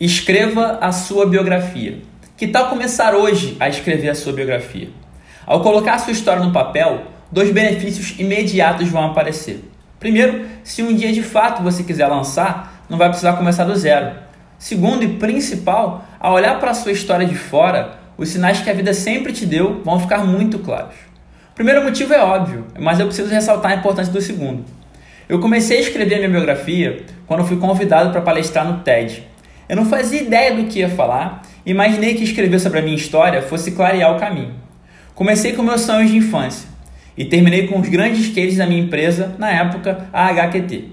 Escreva a sua biografia. Que tal começar hoje a escrever a sua biografia? Ao colocar a sua história no papel, dois benefícios imediatos vão aparecer. Primeiro, se um dia de fato você quiser lançar, não vai precisar começar do zero. Segundo e principal, ao olhar para a sua história de fora, os sinais que a vida sempre te deu vão ficar muito claros. O primeiro motivo é óbvio, mas eu preciso ressaltar a importância do segundo. Eu comecei a escrever minha biografia quando fui convidado para palestrar no TED, eu não fazia ideia do que ia falar, imaginei que escrever sobre a minha história fosse clarear o caminho. Comecei com meus sonhos de infância e terminei com os grandes cases da minha empresa, na época a HQT.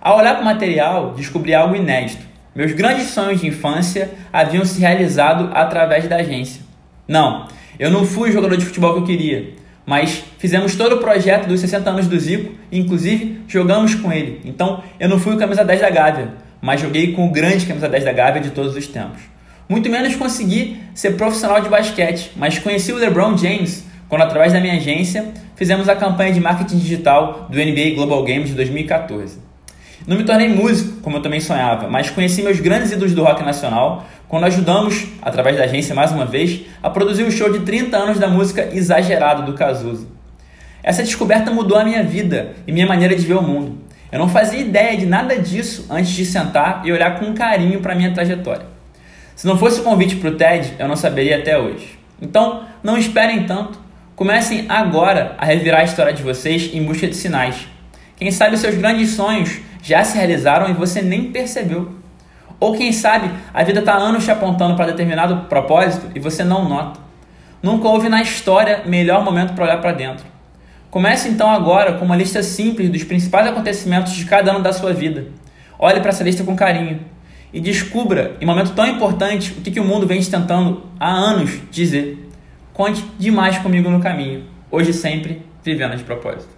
Ao olhar para o material, descobri algo inédito. Meus grandes sonhos de infância haviam se realizado através da agência. Não, eu não fui o jogador de futebol que eu queria, mas fizemos todo o projeto dos 60 anos do Zico, e inclusive jogamos com ele. Então eu não fui o camisa 10 da Gávea, mas joguei com o grande camisa 10 da Gávea de todos os tempos. Muito menos consegui ser profissional de basquete, mas conheci o LeBron James quando, através da minha agência, fizemos a campanha de marketing digital do NBA Global Games de 2014. Não me tornei músico, como eu também sonhava, mas conheci meus grandes ídolos do rock nacional quando ajudamos, através da agência mais uma vez, a produzir o show de 30 anos da música Exagerado do Cazuza. Essa descoberta mudou a minha vida e minha maneira de ver o mundo. Eu não fazia ideia de nada disso antes de sentar e olhar com carinho para minha trajetória. Se não fosse o convite para o TED, eu não saberia até hoje. Então, não esperem tanto. Comecem agora a revirar a história de vocês em busca de sinais. Quem sabe seus grandes sonhos já se realizaram e você nem percebeu. Ou quem sabe a vida está anos te apontando para determinado propósito e você não nota. Nunca houve na história melhor momento para olhar para dentro. Comece então agora com uma lista simples dos principais acontecimentos de cada ano da sua vida. Olhe para essa lista com carinho e descubra, em momento tão importante, o que, que o mundo vem te tentando há anos dizer. Conte demais comigo no caminho. Hoje sempre, vivendo de propósito.